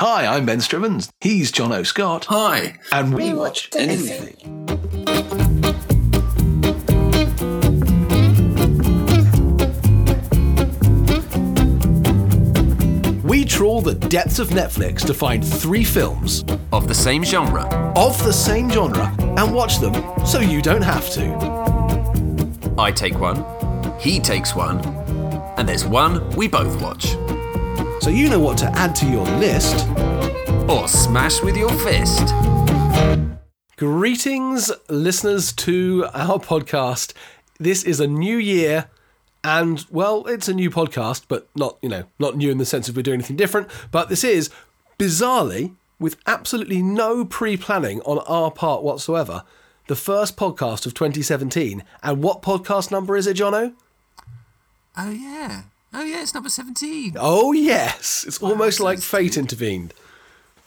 Hi, I'm Ben Strivens. He's John O. Scott. Hi. And we, We watched anything. We trawl the depths of Netflix to find three films Of the same genre. of the same genre and watch them so you don't have to. I take one, he takes one, and there's one we both watch. So you know what to add to your list. Or smash with your fist. Greetings, listeners to our podcast. This is a new year, and well, it's a new podcast, but not you know not new in the sense of we're doing anything different. But this is bizarrely, with absolutely no pre-planning on our part whatsoever, the first podcast of 2017. And what podcast number is it, Jono? Oh, yeah. Oh, yeah, it's number 17. Oh yes, it's almost so like fate intervened.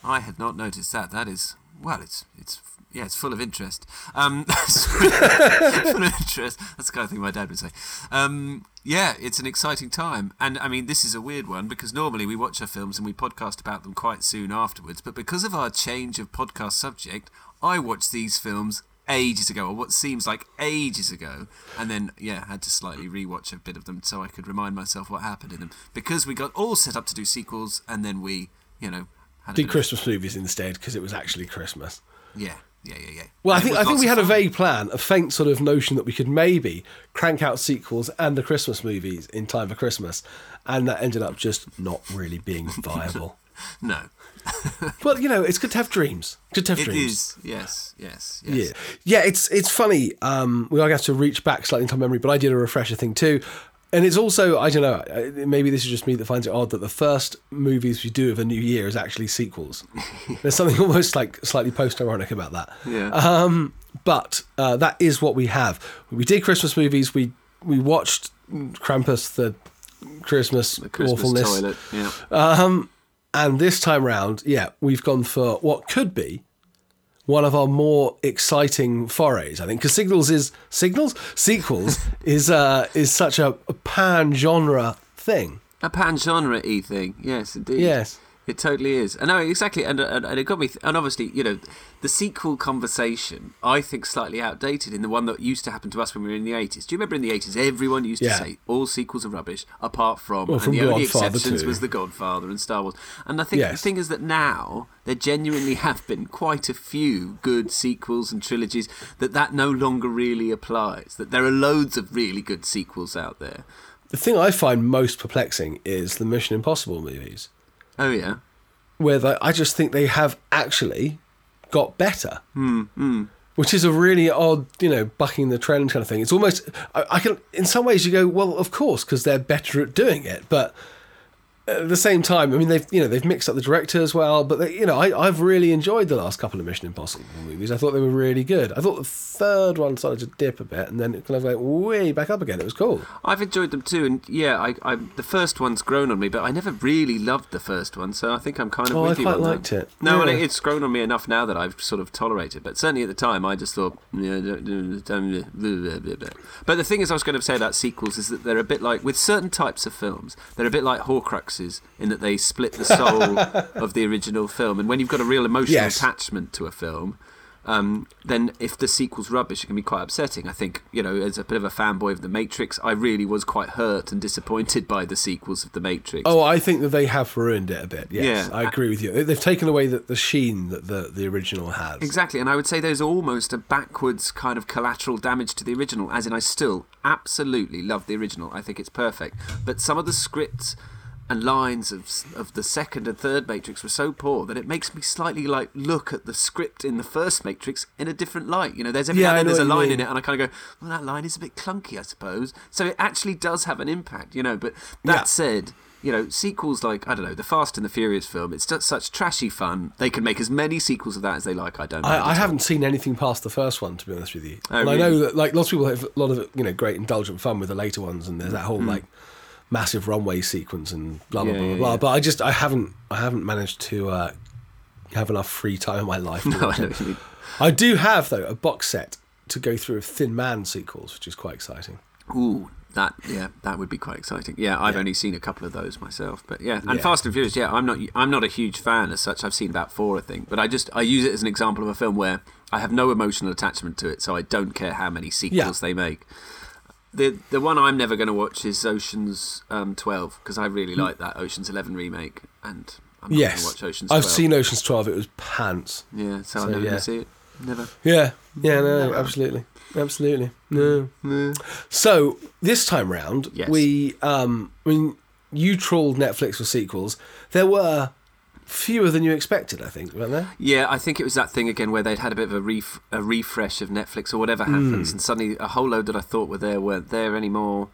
I had not noticed that. That is, well, it's, it's, yeah, it's full of interest. Um, full of interest. That's the kind of thing my dad would say. Um, yeah, it's an exciting time. And I mean, this is a weird one because normally we watch our films and we podcast about them quite soon afterwards. But because of our change of podcast subject, I watch these films ages ago, or what seems like ages ago, and then yeah, had to slightly rewatch a bit of them so I could remind myself what happened in them. Because we got all set up to do sequels, and then we, you know, had Did bit of- Christmas movies instead because it was actually Christmas. yeah, yeah, yeah, yeah. Well, I And it think I think we had a vague plan, a faint sort of notion that we could maybe crank out sequels and the Christmas movies in time for Christmas, and that ended up just not really being viable. No, but you know, it's good to have dreams. Good to have it dreams. is. Yes, yes, Yeah, yes. yeah. It's it's funny. Um, we are going to have to reach back slightly into memory, but I did a refresher thing too. And it's also, I don't know, uh, maybe this is just me that finds it odd that the first movies we do of a new year is actually sequels. There's something almost like slightly post ironic about that. Yeah. Um, but uh, that is what we have. We did Christmas movies. We we watched Krampus, the Christmas, The Christmas awfulness, toilet. Yeah. And this time round, yeah, we've gone for what could be one of our more exciting forays. I think because Signals is Signals sequels is uh, is such a, a pan genre thing. a pan genre y thing. Yes, indeed. Yes. It totally is. And no, exactly. And, uh, and, and it got me. Th- and obviously, you know, the sequel conversation, I think, slightly outdated in the one that used to happen to us when we were in the 80s. Do you remember in the 80s, everyone used Yeah. to say all sequels are rubbish, apart from, Well, and from the only exceptions too. was The Godfather and Star Wars. And I think Yes. the thing is that now there genuinely have been quite a few good sequels and trilogies that that no longer really applies. That there are loads of really good sequels out there. The thing I find most perplexing is the Mission Impossible movies, Oh, yeah. where they, I just think they have actually got better. Hmm, hmm. Which is a really odd, you know, bucking the trend kind of thing. It's almost, I, I can, in some ways, you go, well, of course, because they're better at doing it. But at the same time, I mean, they've, you know, they've mixed up the director as well. But they, you know, I, I've really enjoyed the last couple of Mission Impossible movies. I thought they were really good. I thought the third one started to dip a bit, and then it kind of went way back up again. It was cool. I've enjoyed them too, and yeah, I, I the first one's grown on me, but I never really loved the first one, so I think I'm kind of Oh, I with you quite on that. liked it. No, and Yeah. it's grown on me enough now that I've sort of tolerated. But certainly at the time, I just thought. yeah. But the thing is, I was going to say about sequels is that they're a bit like with certain types of films, they're a bit like Horcruxes in that they split the soul of the original film, and when you've got a real emotional Yes. attachment to a film. Um, then if the sequel's rubbish, it can be quite upsetting. I think, you know, as a bit of a fanboy of The Matrix, I really was quite hurt and disappointed by the sequels of The Matrix. Oh, I think that they have ruined it a bit. Yes, Yeah. I agree with you. They- They've taken away the, the sheen that the, the original has. Exactly, and I would say there's almost a backwards kind of collateral damage to the original, as in I still absolutely love the original. I think it's perfect. But some of the scripts and lines of of the second and third Matrix were so poor that it makes me slightly like look at the script in the first Matrix in a different light. You know, there's every Yeah, now and then there's a line mean. in it, and I kind of go, well, that line is a bit clunky, I suppose. So it actually does have an impact, you know. But that Yeah. said, you know, sequels like I don't know the Fast and the Furious film. It's just such trashy fun. They can make as many sequels of that as they like. I don't. I, I haven't seen anything past the first one, to be honest with you. Oh, and I know that like lots of people have a lot of you know great indulgent fun with the later ones, and there's that whole hmm. like massive runway sequence and blah blah. Yeah, blah yeah, blah. But I just I haven't I haven't managed to uh, have enough free time in my life. No, I watch know it. mean. I do have though a box set to go through of Thin Man sequels, which is quite exciting. Ooh, That yeah, that would be quite exciting. Yeah, I've Yeah. only seen a couple of those myself, but yeah, and Yeah. Fast and Furious. Yeah, I'm not I'm not a huge fan as such. I've seen about four, I think, but I just I use it as an example of a film where I have no emotional attachment to it, so I don't care how many sequels they make. The the one I'm never going to watch is Ocean's um, 12 because I really like that Ocean's 11 remake, and I'm not going to Yes, watch Ocean's. 12. I've seen Ocean's Twelve. It was pants. Yeah, so, so, I'm never yeah. going to see it. Never. Yeah, yeah, no, Never. absolutely, absolutely. No. So this time round, Yes. we, um, I mean, you trawled Netflix for sequels. There were fewer than you expected, I think, weren't there? Yeah, I think it was that thing again where they'd had a bit of a, ref- a refresh of Netflix or whatever happens, and suddenly a whole load that I thought were there weren't there anymore.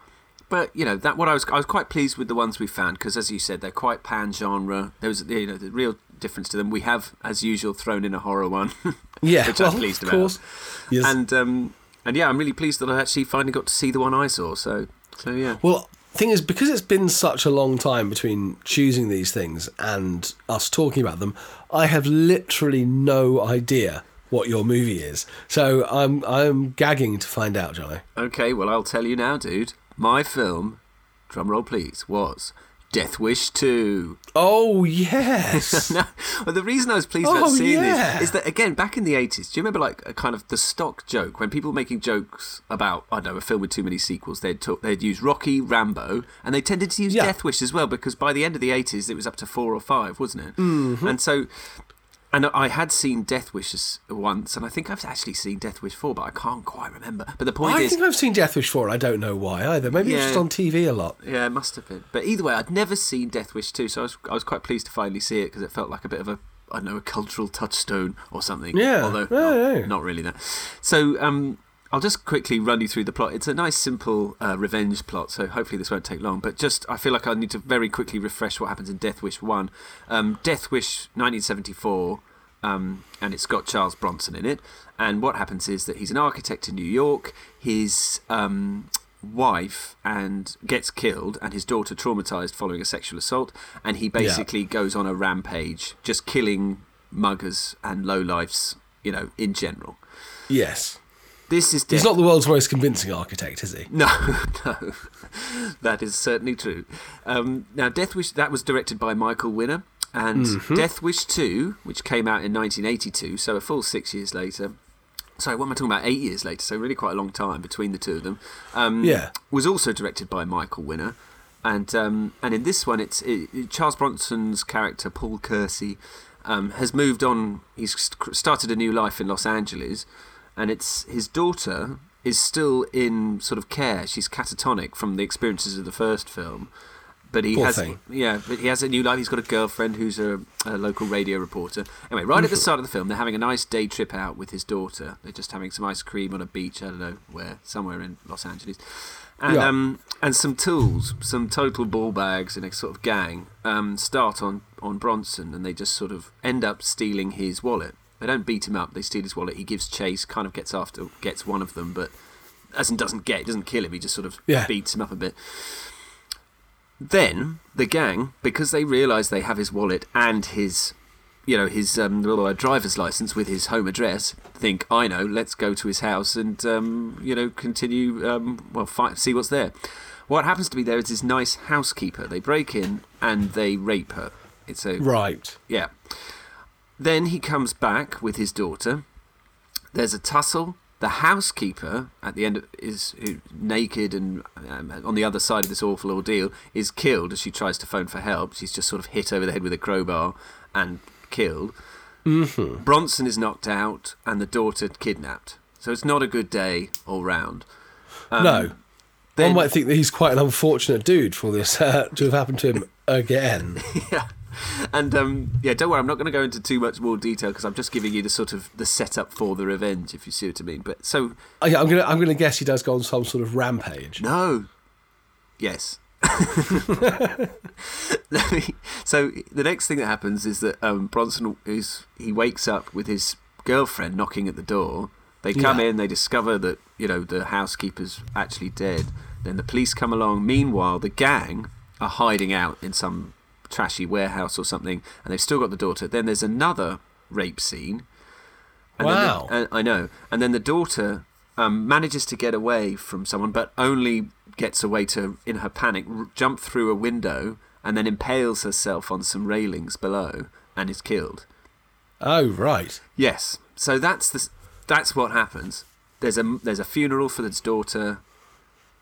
But you know that what I was I was quite pleased with the ones we found because as you said they're quite pan genre. There was you know the real difference to them. We have as usual thrown in a horror one, Yeah, which well, I'm pleased of about. course. Yes. And um, and yeah, I'm really pleased that I actually finally got to see the one I saw. So so yeah. Well, thing is, because it's been such a long time between choosing these things and us talking about them, I have literally no idea what your movie is. So I'm I'm gagging to find out, Johnny. Okay, well, I'll tell you now, dude. My film, drumroll please, was Death Wish 2. Oh yes. no, well, the reason I was pleased about Oh, seeing yeah. this is that, again, back in the 80s, do you remember, like, a kind of the stock joke when people were making jokes about, I don't know, a film with too many sequels? They'd, talk, they'd use Rocky, Rambo, and they tended to use Yeah. Death Wish as well because by the end of the 80s, it was up to four or five, wasn't it? Mm-hmm. And so. And I had seen Death Wishes once, and I think I've actually seen Death Wish 4, but I can't quite remember. But the point I is, I think I've seen Death Wish 4. I don't know why either. Maybe it's just on TV a lot. Yeah, it must have been. But either way, I'd never seen Death Wish 2, so I was, I was quite pleased to finally see it because it felt like a bit of a, I don't know, a cultural touchstone or something. Yeah, Although, yeah, not, yeah. not really that. So, um, I'll just quickly run you through the plot. It's a nice, simple uh, revenge plot, so hopefully this won't take long. But just, I feel like I need to very quickly refresh what happens in Death Wish 1. Um, Death Wish 1974, um, and it's got Charles Bronson in it. And what happens is that he's an architect in New York. His um, wife and gets killed, and his daughter traumatized following a sexual assault. And he basically goes on a rampage, just killing muggers and lowlifes, you know, in general. Yes. This is He's not the world's most convincing architect, is he? no, no, that is certainly true. Um, now, Death Wish that was directed by Michael Winner, and Mm-hmm. Death Wish Two, which came out in 1982, so a full six years later. Sorry, what am I talking about? Eight years later, so really quite a long time between the two of them. Um, Yeah. was also directed by Michael Winner, and um, and in this one, it's it, Charles Bronson's character Paul Kersey um, has moved on. He's started a new life in Los Angeles, and it's his daughter is still in sort of care. She's catatonic from the experiences of the first film. But he Poor has, thing. yeah. But he has a new life. He's got a girlfriend who's a, a local radio reporter. Anyway, right at the start of the film, they're having a nice day trip out with his daughter. They're just having some ice cream on a beach. I don't know where, somewhere in Los Angeles, and Yeah. um, and some tools, some total ball bags, and a sort of gang um, start on on Bronson, and they just sort of end up stealing his wallet. They don't beat him up. They steal his wallet. He gives chase, kind of gets after, gets one of them, but as in doesn't get, doesn't kill him. He just sort of Yeah. beats him up a bit. Then the gang, because they realise they have his wallet and his, you know, his um, driver's license with his home address, think, I know, let's go to his house and, um, you know, continue, um, well, fi- see what's there. What happens to be there is this nice housekeeper. They break in and they rape her. It's a Right. yeah. Then he comes back with his daughter. There's a tussle. The housekeeper at the end of, is who, naked and um, on the other side of this awful ordeal is killed as she tries to phone for help. She's just sort of hit over the head with a crowbar and killed. Mm-hmm. Bronson is knocked out and the daughter kidnapped. So it's not a good day all round. Um, no. then- One might think that he's quite an unfortunate dude for this uh, to have happened to him again. yeah. And um, yeah, don't worry, I'm not going to go into too much more detail because I'm just giving you the sort of the setup for the revenge, if you see what I mean. But so I, I'm gonna I'm gonna guess he does go on some sort of rampage. no, yes. Me- so the next thing that happens is that um, Bronson is he wakes up with his girlfriend knocking at the door. They come Yeah. in, they discover that you know the housekeeper's actually dead. Then the police come along. Meanwhile, the gang are hiding out in some trashy warehouse or something, and they've still got the daughter. Then there's another rape scene. And the- Wow. and I know. And then the daughter um, manages to get away from someone, but only gets away to, in her panic, r- jump through a window and then impales herself on some railings below and is killed. Oh, right. Yes. So that's the that's what happens. There's a there's a funeral for his daughter.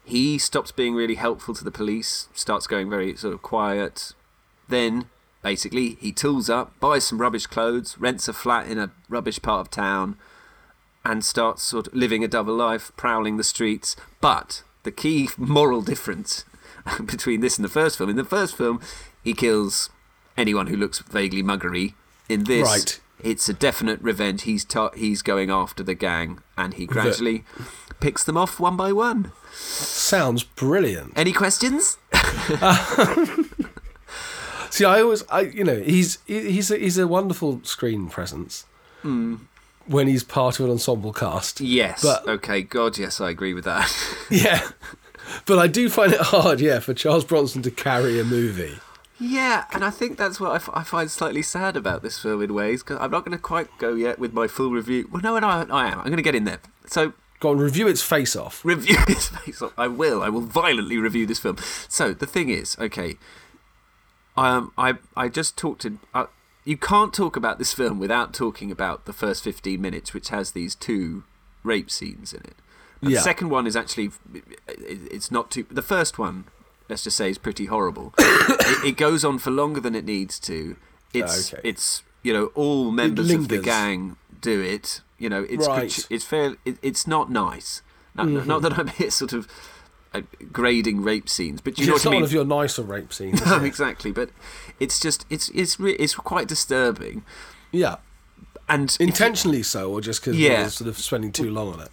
He stops being really helpful to the police, starts going very sort of quiet. Then basically he tools up, buys some rubbish clothes, rents a flat in a rubbish part of town, and starts sort of living a double life, prowling the streets. But the key moral difference between this and the first film, in the first film, he kills anyone who looks vaguely muggery. In this, Right. it's a definite revenge. He's ta- he's going after the gang, and he gradually picks them off one by one. Sounds brilliant. Any questions? See, I always, I you know, he's he's a, he's a wonderful screen presence hmm. when he's part of an ensemble cast. Yes. But- okay. God, yes, I agree with that. Yeah, but I do find it hard, yeah, for Charles Bronson to carry a movie. yeah, and I think that's what I, f- I find slightly sad about this film in ways because I'm not going to quite go yet with my full review. Well, no, no, I, I am. I'm going to get in there. So Go on, review its face off. review its face off. I will. I will violently review this film. So the thing is, okay, um, I I just talked to. Uh, you can't talk about this film without talking about the first fifteen minutes, which has these two rape scenes in it. Yeah. The second one is actually, it's not too. The first one, let's just say, is pretty horrible. it, it goes on for longer than it needs to. It's Okay. it's you know all members of the gang do it. You know it's Right. Mm-hmm. it's fair. It, it's not nice. Not, not that I'm here sort of grading rape scenes, but you know what I one mean. of your nicer rape scenes. No, exactly. But it's just it's it's it's quite disturbing. yeah, And intentionally so, or just because Yeah. sort of spending too long on it.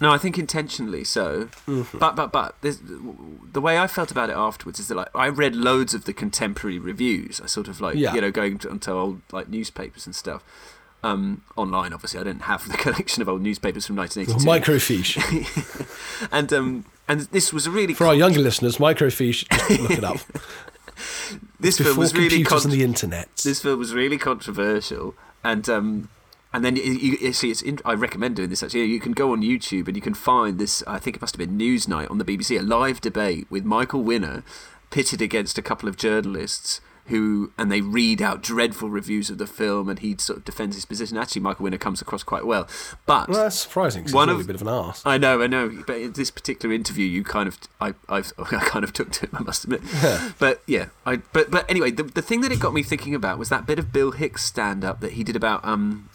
No, I think intentionally so. Mm-hmm. But but but the way I felt about it afterwards is that like I read loads of the contemporary reviews. I sort of like Yeah. you know going to, onto old like newspapers and stuff. Um, online, obviously, I didn't have the collection of old newspapers from 1982. Microfiche. and um, and this was a really For our younger listeners, microfiche, look it up. this film was really con- the internet. this film was really controversial, and um, and then you, you, actually, it's in, I recommend doing this. Actually, you can go on YouTube and you can find this. I think it must have been Newsnight on the BBC, a live debate with Michael Winner pitted against a couple of journalists who, and they read out dreadful reviews of the film, and he sort of defends his position. Actually, Michael Winner comes across quite well, but well, that's surprising. One he's of- a bit of an arse. I know, I know, but in this particular interview, you kind of, I, I've, I kind of took to him. I must admit, but yeah, I, but, but anyway, the, the thing that it got me thinking about was that bit of Bill Hicks stand up that he did about, um,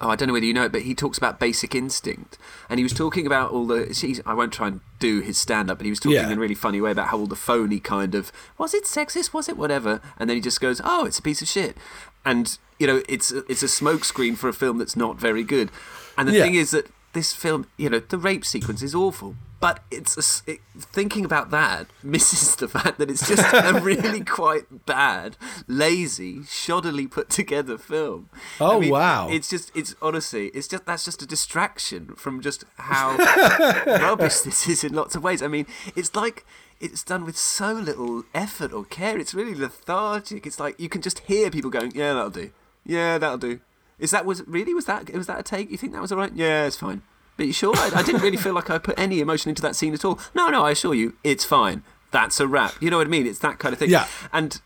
oh, I don't know whether you know it, but he talks about Basic Instinct, and he was talking about all the. I won't try and do his stand up, but he was talking Yeah. in a really funny way about how all the phony kind of was it sexist, was it whatever, and then he just goes, oh, it's a piece of shit, and you know, it's a- it's a smokescreen for a film that's not very good, and the Yeah. thing is that this film, you know, the rape sequence is awful. But it's a it, thinking about that misses the fact that it's just a really quite bad, lazy, shoddily put together film. Oh, wow. It's just it's honestly it's just that's just a distraction from just how rubbish this is in lots of ways. I mean, it's like it's done with so little effort or care. It's really lethargic. It's like you can just hear people going, "Yeah, that'll do. Yeah, that'll do." Is that was really was that was that a take? You think that was all right? Yeah, it's fine. But you sure? I, I didn't really feel like I put any emotion into that scene at all. No, no, I assure you, it's fine. That's a wrap. You know what I mean? It's that kind of thing. Yeah. And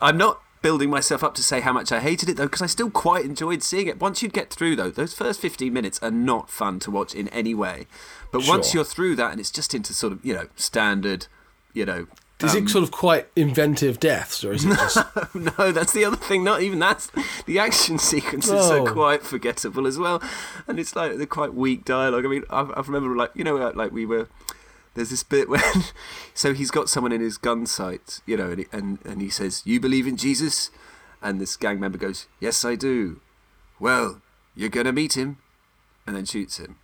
I'm not building myself up to say how much I hated it though, because I still quite enjoyed seeing it. Once you get through though, those first 15 minutes are not fun to watch in any way. But once you're through that and it's just into sort of, you know, standard, you know. Is it sort of quite inventive deaths, or is it just No, that's the other thing. Not even that's the action sequences are Oh. quite forgettable as well, and it's like they're quite weak dialogue. I mean, I, I remember like you know uh, like we were. There's this bit when, so he's got someone in his gun sight, you know, and he, and and he says, "You believe in Jesus?" And this gang member goes, "Yes, I do." Well, you're gonna meet him, and then shoots him.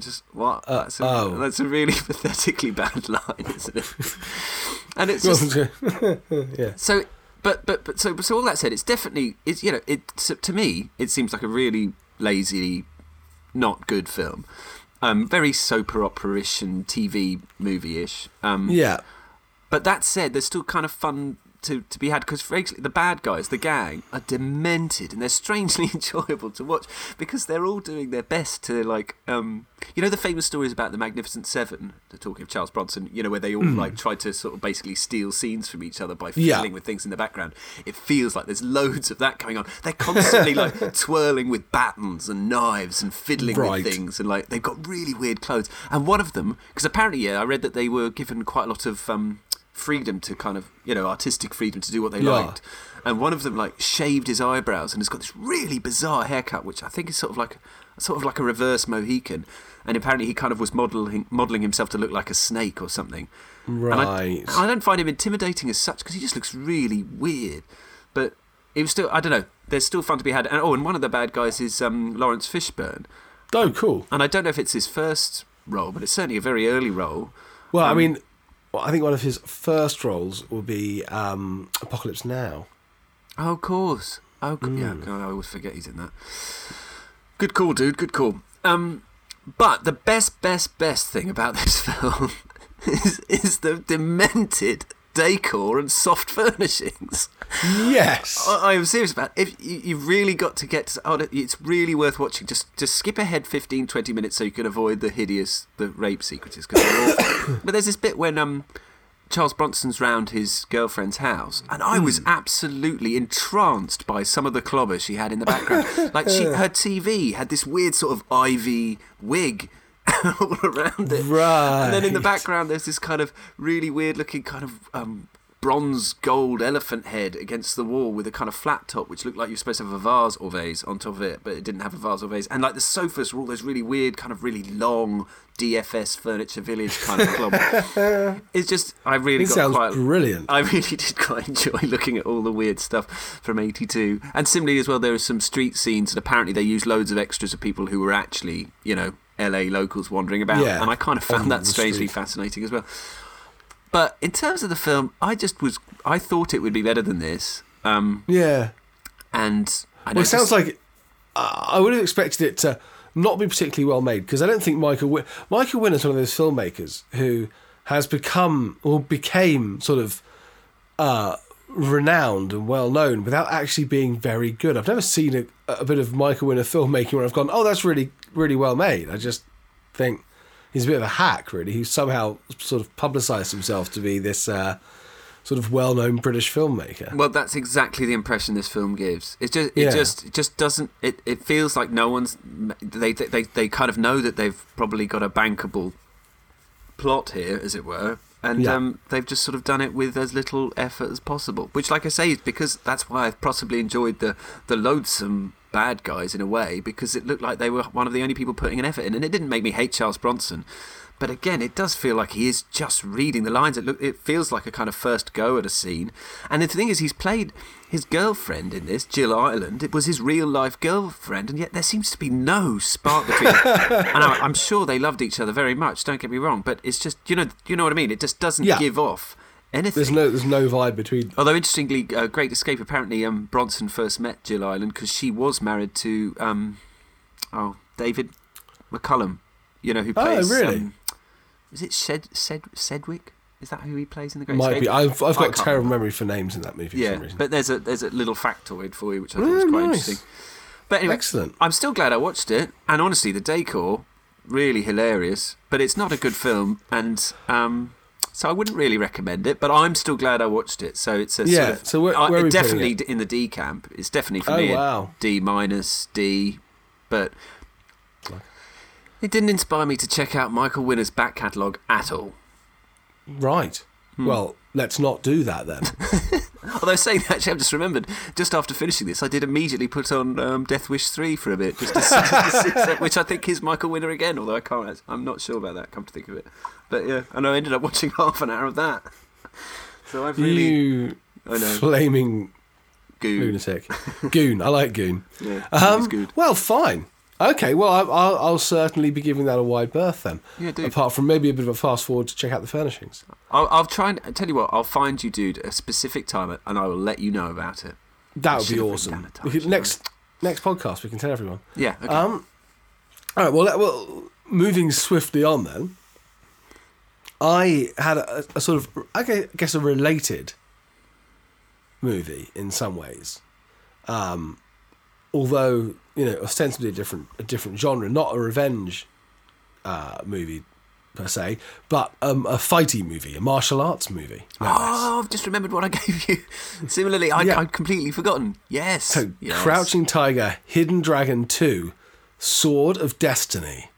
Just what? that's, a, oh. that's a really pathetically bad line, isn't it? and it's just yeah? so, but but but so so all that said, it's definitely it's you know it so to me it seems like a really lazy, not good film. Um, very soap opera-ish and TV movie-ish. Um, Yeah, But that said, there's still kind of fun to, to be had because frankly the bad guys, the gang, are demented and they're strangely enjoyable to watch because they're all doing their best to like um you know the famous stories about the Magnificent Seven, talking of Charles Bronson, you know where they all like try to sort of basically steal scenes from each other by Yeah. fiddling with things in the background. It feels like there's loads of that going on. They're constantly like twirling with batons and knives and fiddling Right. with things and like they've got really weird clothes. And one of them, because apparently, yeah, I read that they were given quite a lot of um, freedom to kind of you know artistic freedom to do what they Yeah. liked. And one of them like shaved his eyebrows and has got this really bizarre haircut, which I think is sort of like sort of like a reverse Mohican. And apparently, he kind of was modeling modeling himself to look like a snake or something. And Right. I, I don't find him intimidating as such because he just looks really weird. But it was still, I don't know. There's still fun to be had. And oh, and one of the bad guys is um, Laurence Fishburne. Oh, cool. And I don't know if it's his first role, but it's certainly a very early role. Well, I Um, mean, well, I think one of his first roles will be um, Apocalypse Now. Oh, of course. Oh, co- yeah. Hmm. God, I always forget he's in that. Good call, dude. Good call. Um, but the best, best, best thing about this film is, is the demented decor and soft furnishings. Yes. I, I am serious about it. If you, you've really got to get to, oh, it's really worth watching. Just just skip ahead 15, 20 minutes so you can avoid the hideous the rape sequences. 'cause they're awful. but there's this bit when um Charles Bronson's round his girlfriend's house, and I was absolutely entranced by some of the clobber she had in the background. like she, her TV had this weird sort of ivy wig all around it, and then in the background there's this kind of really weird looking kind of um, bronze gold elephant head against the wall with a kind of flat top, which looked like you're supposed to have a vase or vase on top of it, but it didn't have a vase or vase. And like the sofas were all those really weird, kind of really long DFS Furniture Village kind of club. it's just, I really It got sounds quite. brilliant. I really did quite enjoy looking at all the weird stuff from '82, and similarly as well, there are some street scenes, and apparently they used loads of extras of people who were actually, you know, LA locals wandering about, Yeah, and I kind of found that strangely street. fascinating as well. But in terms of the film, I just was, I thought it would be better than this, um, Yeah. and I Well, it sounds like I would have expected it to not be particularly well made because I don't think Michael Win- Michael Winner's one of those filmmakers who has become or became sort of uh, renowned and well known without actually being very good. I've never seen a, a bit of Michael Winner filmmaking where I've gone, "Oh, that's really really well made." I just think he's a bit of a hack, really. He somehow sort of publicised himself to be this uh, sort of well-known British filmmaker. Well, that's exactly the impression this film gives. It just, it Yeah. just, it just doesn't. It, it feels like no one's. They, they, they kind of know that they've probably got a bankable plot here, as it were, and Yeah. um, they've just sort of done it with as little effort as possible. Which, like I say, is because that's why I've possibly enjoyed the the loathsome bad guys in a way because it looked like they were one of the only people putting an effort in, and it didn't make me hate Charles Bronson. But again, it does feel like he is just reading the lines. It look, it feels like a kind of first go at a scene. And the thing is, he's played his girlfriend in this, Jill Ireland. It was his real life girlfriend, and yet there seems to be no spark between them. and I, I'm sure they loved each other very much. Don't get me wrong, but it's just you know you know what I mean. It just doesn't Yeah. give off anything. There's no there's no vibe between Although interestingly, uh, Great Escape apparently um, Bronson first met Jill Ireland because she was married to um, oh David McCallum, you know who plays. Oh, plays. really? Um, is it Shed, Sed, Sedgwick? Is that who he plays in the Great Might Escape? be. I've, I've got can't terrible remember. memory for names in that movie for Yeah, some reason. but there's a there's a little factoid for you which I thought was Oh, quite nice. interesting. But anyway, Excellent. I'm still glad I watched it, and honestly, the decor really hilarious. But it's not a good film, and um, so I wouldn't really recommend it. But I'm still glad I watched it. So it's a Yeah, Sort of, so where- where we definitely it? in the D camp. It's definitely for Oh, me wow. D minus D, but. It didn't inspire me to check out Michael Winner's back catalogue at all. Right. Hmm. Well, let's not do that then. Although saying that, actually, I've just remembered. Just after finishing this, I did immediately put on um, Death Wish three for a bit, just to, see- to see- which I think is Michael Winner again. Although I can't, I'm not sure about that. Come to think of it, but yeah, and I ended up watching half an hour of that. So I've really, you I know, flaming goon. lunatic. Goon. I like Goon. Yeah, Um, good. well, fine. Okay, well, I, I'll, I'll certainly be giving that a wide berth then. Yeah, do. Apart from maybe a bit of a fast forward to check out the furnishings. I'll, I'll try and I tell you what. I'll find you, dude, a specific time, and I will let you know about it. That would be awesome. time, could, next next podcast, we can tell everyone. Yeah. Okay. Um, all right. Well, let, well, moving swiftly on then. I had a, a sort of, I guess, a related movie in some ways. Um, although you know, ostensibly a different a different genre, not a revenge uh, movie per se, but um, a fighty movie, a martial arts movie. no less. Oh, I've just remembered what I gave you. Similarly, I, Yeah. I'd completely forgotten. Yes. So, yes. Crouching Tiger, Hidden Dragon 2, Sword of Destiny.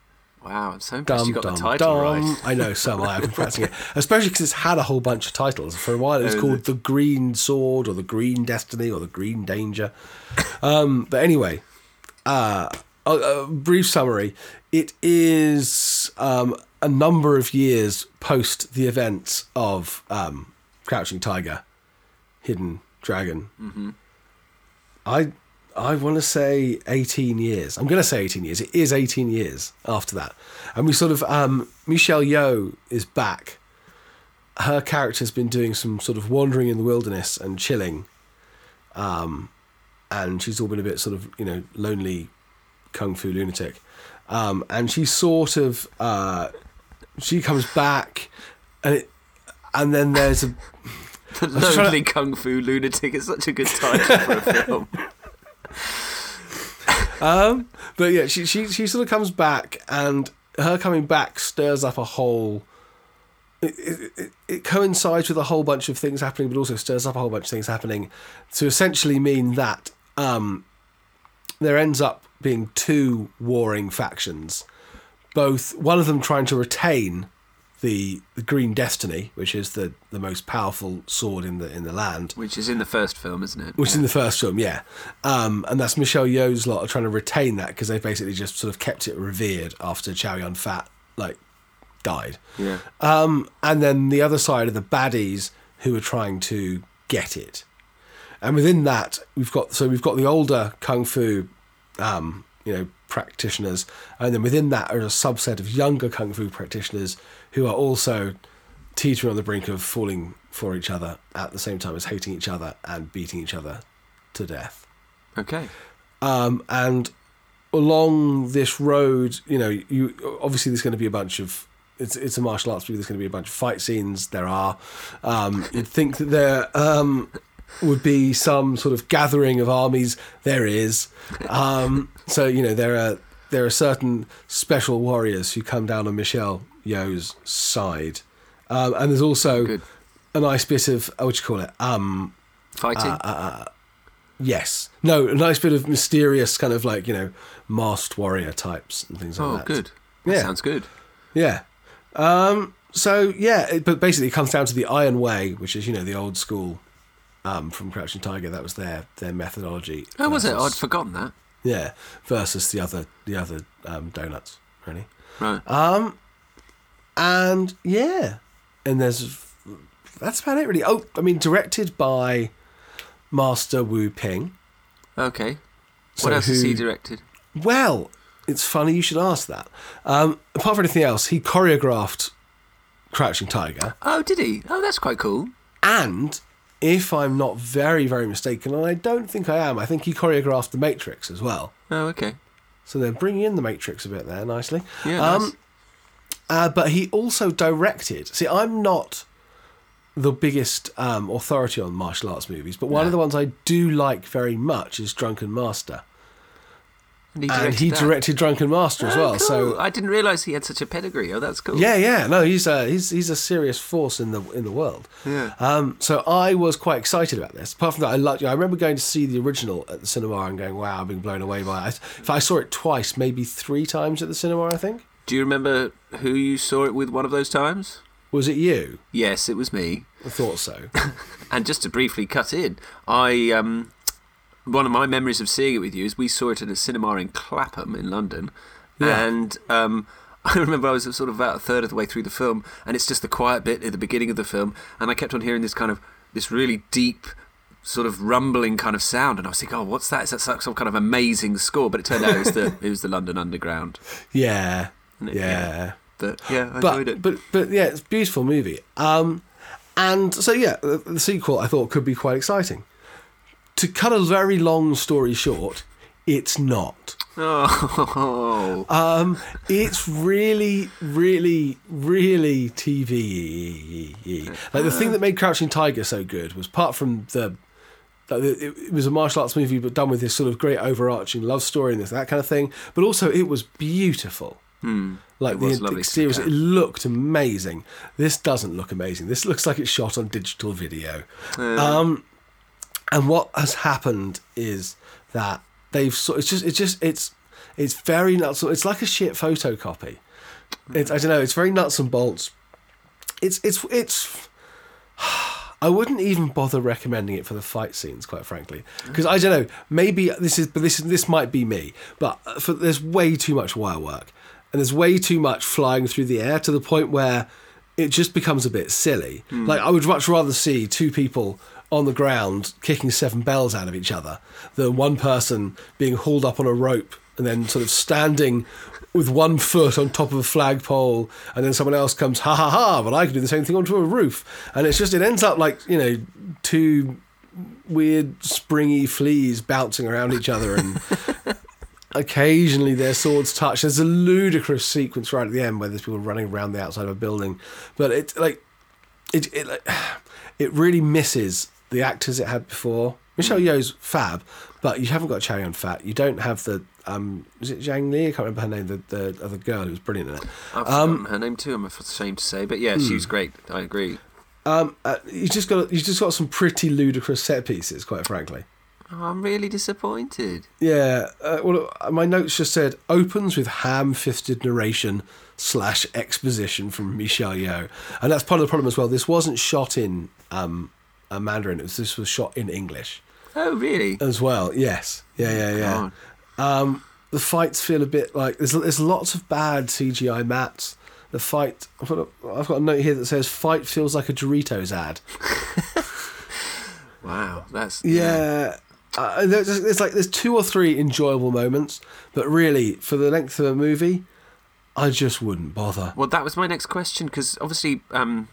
Wow, I'm so impressed Dum, you got dum, the title dum. right. I know, so I. I've been practicing it. Especially because it's had a whole bunch of titles. For a while, it was called The Green Sword or The Green Destiny or The Green Danger. Um, but anyway, uh, a, a brief summary. It is um, a number of years post the events of um, Crouching Tiger, Hidden Dragon. Mm-hmm. I I want to say 18 years. I'm going to say 18 years. It is 18 years after that. And we sort of, um, Michelle Yeoh is back. Her character's been doing some sort of wandering in the wilderness and chilling. Um, and she's all been a bit sort of, you know, lonely kung fu lunatic. Um, and she sort of, uh, she comes back and it, and then there's a, The Lonely Kung Fu Lunatic is such a good title for a film. Um, but yeah, she, she she sort of comes back, and her coming back stirs up a whole. It, it, it- coincides with a whole bunch of things happening, but also stirs up a whole bunch of things happening to essentially mean that um, there ends up being two warring factions, both one of them trying to retain the, the Green Destiny, which is the, the most powerful sword in the in the land, Which is in the first film, isn't it? which is in the first film, yeah. Um, and that's Michelle Yeoh's lot are trying to retain that because they basically just sort of kept it revered after Chow Yun Fat like died. Yeah. Um, and then the other side are the baddies who are trying to get it. And within that, we've got so we've got the older kung fu, um, you know, practitioners, and then within that are a subset of younger kung fu practitioners who are also teetering on the brink of falling for each other at the same time as hating each other and beating each other to death. Okay. Um, and along this road, you know, you obviously there's going to be a bunch of it's it's a martial arts movie. There's going to be a bunch of fight scenes. There are. Um, you'd think that there um, would be some sort of gathering of armies. There is. Um, so you know there are there are certain special warriors who come down on Michelle Yeoh's side, um, and there's also Good. a nice bit of what do you call it? Um, Fighting. Yes. No, a nice bit of mysterious kind of like, you know, masked warrior types and things like oh, that. Oh, good. That Yeah. sounds good. Yeah. Um, so, yeah, it, but basically it comes down to the Iron Way, which is, you know, the old school um, from Crouching Tiger. That was their, their methodology. Oh, was it? I'd forgotten that. Yeah, versus the other the other um, donuts, really. Right. Um, And yeah, and there's that's about it really. Oh, I mean, directed by Master Woo-ping. okay. so what else has he directed? Well, it's funny you should ask that. Um, apart from anything else, he choreographed Crouching Tiger, Oh, did he? Oh, that's quite cool. and if I'm not very, very mistaken, and I don't think I am, I think he choreographed The Matrix as well. Oh, okay. So they're bringing in The Matrix a bit there nicely. Yeah, Um, nice. Uh, but he also directed. See, I'm not the biggest um, authority on martial arts movies, but one No. of the ones I do like very much is Drunken Master. And he and directed, he directed Drunken Master as Oh, well. cool. So I didn't realise he had such a pedigree. Oh, that's cool. Yeah, yeah, no, he's a he's he's a serious force in the in the world. Yeah. Um, so I was quite excited about this. Apart from that, I loved. liked. I remember going to see the original at the cinema and going, "Wow, I've been blown away by it." If I saw it twice, maybe three times at the cinema, I think. Do you remember who you saw it with one of those times? Was it you? Yes, it was me. I thought so. And just to briefly cut in, I um, one of my memories of seeing it with you is we saw it in a cinema in Clapham in London, Yeah. and um, I remember I was sort of about a third of the way through the film, and it's just the quiet bit at the beginning of the film, and I kept on hearing this kind of this really deep. Sort of rumbling kind of sound, and I was thinking, "Oh, what's that? Is that some kind of amazing score?" But it turned out it was the it was the London Underground. Yeah, Yeah. yeah. But yeah, I enjoyed But it. but but yeah, it's a beautiful movie. Um, and so yeah, the, the sequel I thought could be quite exciting. To cut a very long story short, it's not. oh, Um, it's really, really, really TV. Like the thing that made Crouching Tiger so good was apart from the Like it, it was a martial arts movie, but done with this sort of great overarching love story and this that kind of thing. But also, it was beautiful. Like It the exteriors, it looked amazing. This doesn't look amazing. This looks like it's shot on digital video. Um, and what has happened is that they've sort. It's just. It's just. It's. It's very nuts. It's like a shit photocopy. It's. I don't know. It's very nuts and bolts. It's. It's. It's. I wouldn't even bother recommending it for the fight scenes, quite frankly, because I don't know. Maybe this is, but this is this might be me. But uh, for, there's way too much wire work, and there's way too much flying through the air to the point where it just becomes a bit silly. Hmm. Like I would much rather see two people on the ground kicking seven bells out of each other than one person being hauled up on a rope and then sort of standing with one foot on top of a flagpole and then someone else comes ha ha ha but i can do the same thing onto a roof. And it's just it ends up like you know two weird springy fleas bouncing around each other and occasionally their swords touch. There's a ludicrous sequence right at the end where there's people running around the outside of a building but it's like it it like, it really misses the actors it had before. Michelle Yeoh's fab, but you haven't got Chow Yun Fat. You don't have the um, is it Zhang Li? I can't remember her name. The the other girl who was brilliant in it. I've forgotten her name too. I'm ashamed to say, but yeah, she was great. I agree. Um, uh, you just got you just got some pretty ludicrous set pieces, quite frankly. Oh, I'm really disappointed. Yeah. Uh, well, uh, my notes just said opens with ham-fisted narration slash exposition from Michelle Yeoh, and that's part of the problem as well. This wasn't shot in um, a Mandarin. It was this was shot in English. Oh, really? as well. Yes, yeah, yeah, yeah. Um, the fights feel a bit like there's there's lots of bad CGI mattes. The fight, I've got, a, I've got a note here that says "fight feels like a Doritos ad." Wow, that's Yeah, uh, there's, there's like there's two or three enjoyable moments, but really for the length of a movie, I just wouldn't bother. Well, that was my next question because obviously, um,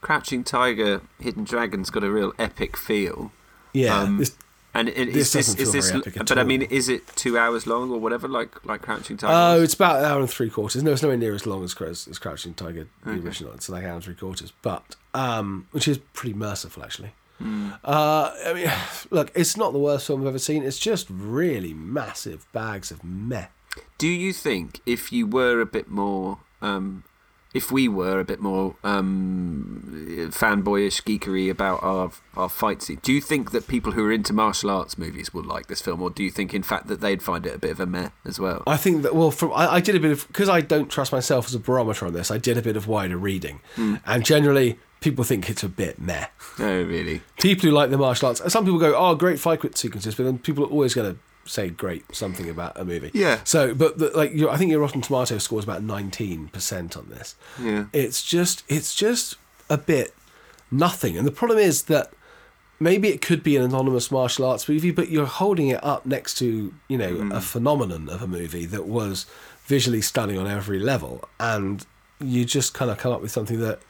Crouching Tiger, Hidden Dragon's got a real epic feel. Yeah, Um, this- And it, This is this is this? very epic at But I mean, is it two hours long or whatever? Like like Crouching Tiger. Oh, was? it's about an hour and three quarters. No, it's nowhere near as long as, as, Crouching Tiger, the original. It's like an hour and three quarters, but um, which is pretty merciful actually. Uh, I mean, look, it's not the worst film I've ever seen. It's just really massive bags of meh. Do you think if you were a bit more, um, if we were a bit more um, fanboyish, geekery about our our fight scene, do you think that people who are into martial arts movies will like this film, or do you think, in fact, that they'd find it a bit of a meh as well? I think that well, from I, I did a bit of because I don't trust myself as a barometer on this. I did a bit of wider reading, and generally people think it's a bit meh. Oh, really? People who like the martial arts, some people go, "Oh, great fight sequences," but then people are always going to say great something about a movie. Yeah. So, but the, like, I think your Rotten Tomato score is about nineteen percent on this. Yeah. It's just, it's just a bit nothing, and the problem is that maybe it could be an anonymous martial arts movie, but you're holding it up next to you know Hmm. a phenomenon of a movie that was visually stunning on every level, and you just kind of come up with something that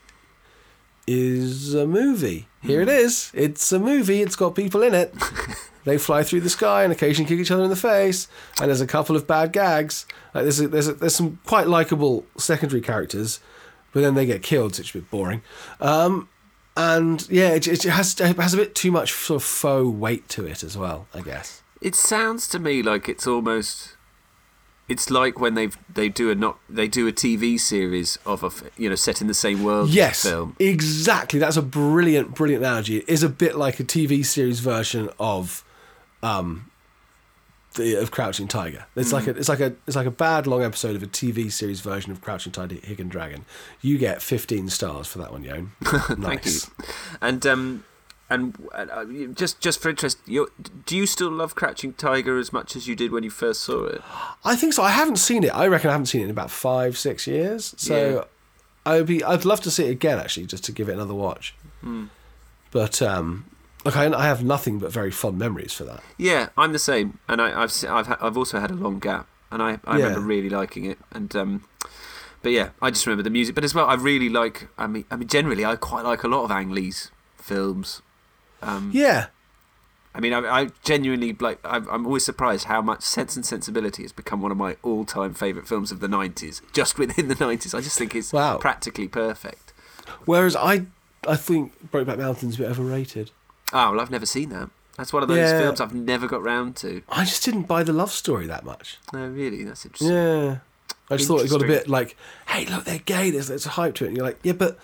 is a movie. Here it is. It's a movie. It's got people in it. they fly through the sky and occasionally kick each other in the face. And there's a couple of bad gags. Like there's a, there's a, there's some quite likable secondary characters, but then they get killed, so it's a bit boring. Um, and yeah, it, it has it has a bit too much sort of faux weight to it as well. I guess. It sounds to me like it's almost. It's like when they they do a not they do a TV series of a you know set in the same world as Yes, film. exactly. That's a brilliant, brilliant analogy. It is a bit like a TV series version of, um, the of Crouching Tiger. It's like a it's like a it's like a bad long episode of a TV series version of Crouching Tiger, Hidden Dragon. You get fifteen stars for that one, Yon. Thank nice. you. And um, and uh, just just for interest, do you still love Crouching Tiger as much as you did when you first saw it? I think so. I haven't seen it. I reckon I haven't seen it in about five, six years. So Yeah. I'd be I'd love to see it again actually, just to give it another watch. Hmm. But um, look, I, I have nothing but very fond memories for that. Yeah, I'm the same, and I, I've I've ha- I've also had a long gap, and I, I Yeah. remember really liking it, and um, but yeah, I just remember the music, but as well, I really like. I mean, I mean, generally, I quite like a lot of Ang Lee's films. Um, Yeah, I mean, I, I genuinely like. I'm, I'm always surprised how much Sense and Sensibility has become one of my all-time favorite films of the '90s. Just within the '90s, I just think it's Wow. practically perfect. Whereas I, I think Brokeback Mountain's a bit overrated. Oh well, I've never seen that. That's one of those Yeah. films I've never got round to. I just didn't buy the love story that much. No, really, that's interesting. Yeah. I just thought it got a bit like, hey, look, they're gay. There's, there's a hype to it. And you're like, yeah, but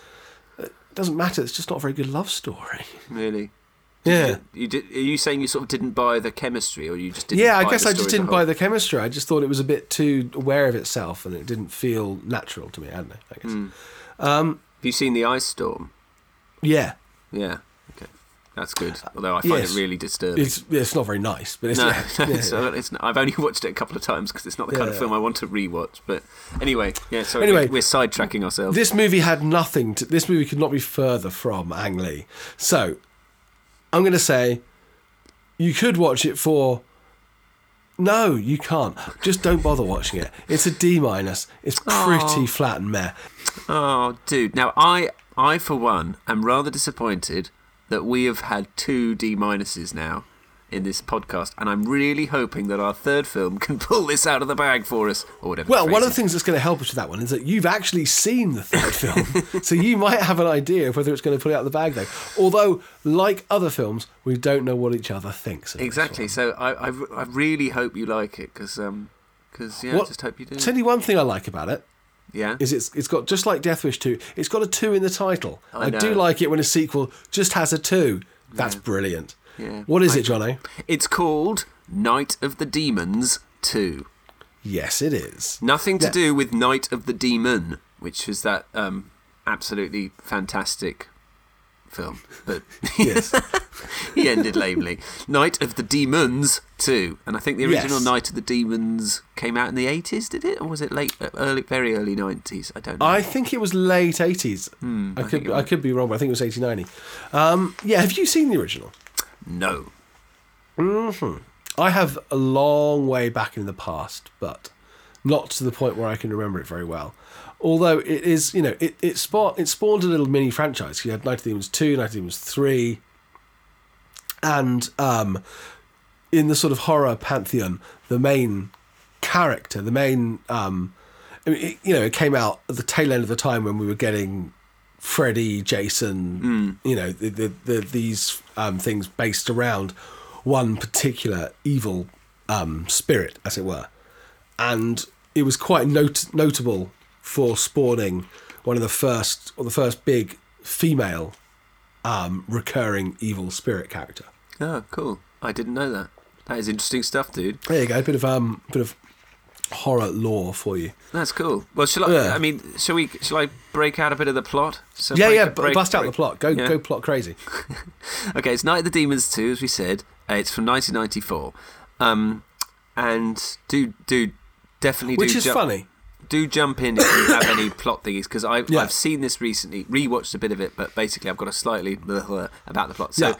it doesn't matter. It's just not a very good love story. Really. Yeah. You did? Are you saying you sort of didn't buy the chemistry, or you just didn't? Yeah, I guess I just story as a didn't buy the chemistry. I just thought it was a bit too aware of itself and it didn't feel natural to me. I don't know, I guess. Hmm. Have you seen the Ice Storm? Yeah. Yeah. That's good. Although I find yes. it really disturbing. It's, it's not very nice, but it's, no, yeah, no, yeah, it's, it's not, I've only watched it a couple of times because it's not the kind of Yeah. film I want to rewatch. But anyway, yeah. So Anyway. we're sidetracking ourselves. This movie had nothing to. This movie could not be further from Ang Lee. So, I'm going to say, you could watch it for. No, you can't. Just don't bother watching it. It's a D minus. It's pretty flat and meh. Oh, dude. Now, I, I for one, am rather disappointed that we have had two D minuses now in this podcast, and I'm really hoping that our third film can pull this out of the bag for us, or whatever. Well, one of the things that's going to help us with that one is that you've actually seen the third film, so you might have an idea of whether it's going to pull it out of the bag, though. Although, like other films, we don't know what each other thinks. Of exactly. So I, I, I really hope you like it because, um, because yeah, I What- just hope you do. Tell you one thing I like about it yeah. is it's it's got just like Death Wish 2, it's got a 2 in the title. I I, do like it when a sequel just has a 2. That's brilliant. Yeah. What is I- it, Jono? It's called Night of the Demons 2. Yes, it is. Nothing to Yeah. do with Night of the Demon, which was that um, absolutely fantastic film. But Yes. he ended lamely. Night of the Demons 2. And I think the original Yes. Night of the Demons came out in the 80s, did it? Or was it late, uh, early, very early 90s? I don't know. I think it was late 80s. I Hmm, think could I could be wrong, but I think it was 80 90. Um, yeah, have you seen the original? no. I have a long way back in the past, but not to the point where I can remember it very well. Although it is, you know, it it spawned it spawned a little mini franchise. You had Night of the Demons two, Night of the Demons three, and um, in the sort of horror pantheon, the main character, the main, um, I mean, it, you know, it came out at the tail end of the time when we were getting Freddy, Jason, you know, the, the, the, these um, things based around one particular evil um, spirit, as it were. And it was quite not- notable for spawning one of the first, or the first big female um, recurring evil spirit character. Oh, cool. I didn't know that. That is interesting stuff, dude. There you go, a bit of um, bit of horror lore for you. That's cool. Well, shall I? Yeah. I mean, shall we? Shall I break out a bit of the plot? So yeah, break- yeah, break- bust out the plot. Go, Yeah. go, plot crazy. Okay, it's Night of the Demons 2, as we said. Uh, it's from 1994. Um, and do do definitely Which is ju- funny. Do jump in if you have any plot thingies because I've, Yeah. I've seen this recently, rewatched a bit of it, but basically I've got a slightly blah, blah about the plot. So Yeah.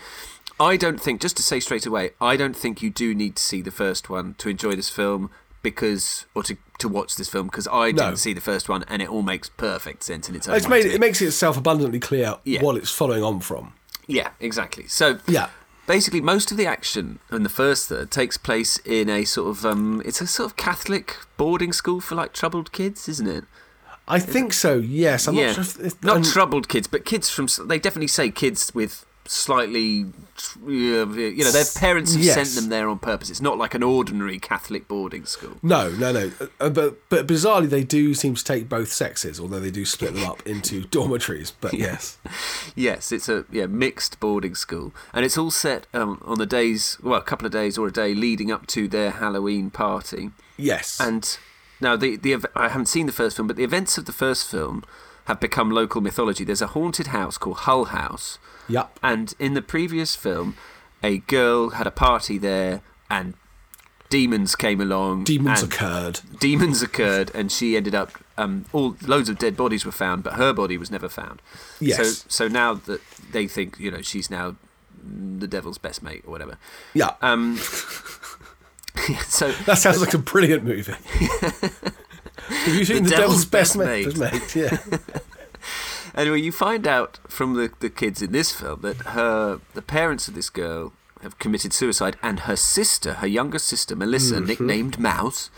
I don't think, just to say straight away, I don't think you do need to see the first one to enjoy this film because, or to, to watch this film because I No. didn't see the first one and it all makes perfect sense in its own It's made it makes itself abundantly clear Yeah. what it's following on from. Yeah, exactly. So Yeah. Basically, most of the action in the first third takes place in a sort of um, it's a sort of Catholic boarding school for like troubled kids, isn't it? I think so. Yes, I'm yeah, not sure if, if not and- troubled kids, but kids from they definitely say kids with slightly you know their parents have Yes. sent them there on purpose. It's not like an ordinary Catholic boarding school. No, no, no. Uh, but but bizarrely, they do seem to take both sexes, although they do split them up into dormitories. But yes, Yes, it's a yeah mixed boarding school, and it's all set um, on the days, well, a couple of days or a day leading up to their Halloween party. yes, And now the the I haven't seen the first film, but the events of the first film have become local mythology. There's a haunted house called Hull House, yep, and in the previous film, a girl had a party there, and demons came along. demons occurred. Demons occurred, and she ended up. Um, all loads of dead bodies were found, but her body was never found. Yes. So so now that they think you know she's now the devil's best mate or whatever. Yeah, Um. so that sounds like a brilliant movie. Have you seen The the, Devil's Devil's, Best, Best Mate? Mate? Yeah, Anyway, you find out from the, the kids in this film that her the parents of this girl have committed suicide, and her sister, her younger sister Melissa, mm-hmm. nicknamed Mouse,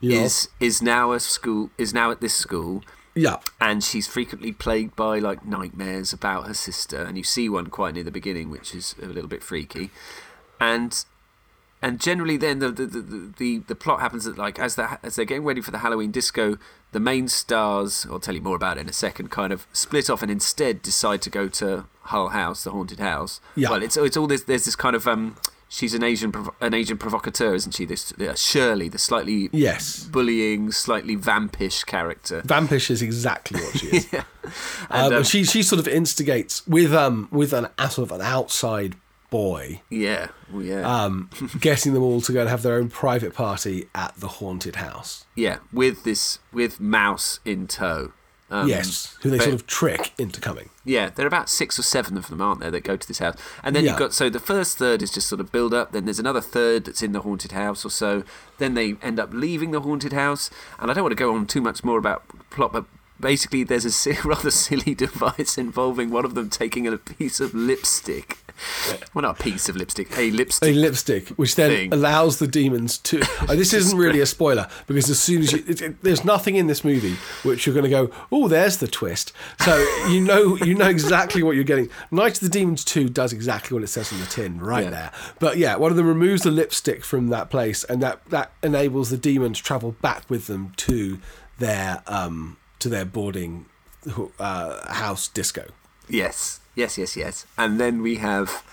Yeah. is is now a school is now at this school, yeah, and she's frequently plagued by like nightmares about her sister, and you see one quite near the beginning, which is a little bit freaky. and and generally then the the, the, the, the plot happens that like as the as they're getting ready for the Halloween disco, the main stars, I'll tell you more about it in a second, kind of split off and instead decide to go to Hull House, the haunted house. Yeah. Well, it's it's all this. There's this kind of um. She's an Asian an Asian provocateur, isn't she? This uh, Shirley, the slightly Yes. bullying, slightly vampish character. Vampish is exactly what she is. yeah. um, And, um, and she she sort of instigates with um with an sort of an outside boy, yeah. Well, yeah. um, getting them all to go and have their own private party at the haunted house. yeah. With this with Mouse in tow. Um, yes, who they but- sort of trick into coming. Yeah, there are about six or seven of them, aren't there, that go to this house? And then Yeah. you've got so the first third is just sort of build up. Then there's another third that's in the haunted house or so. Then they end up leaving the haunted house. And I don't want to go on too much more about plot, but basically there's a rather silly device involving one of them taking a piece of lipstick. Well, not a piece of lipstick, a lipstick. A lipstick. which then Thing. allows the demons to. Uh, this isn't really a spoiler because as soon as you, it, it, there's nothing in this movie which you're going to go, oh, there's the twist. So you know, you know exactly what you're getting. Night of the Demons Two does exactly what it says on the tin, right Yeah. there. But yeah, one of them removes the lipstick from that place, and that that enables the demon to travel back with them to their um to their boarding uh, house disco. Yes, yes, yes, yes. And then we have,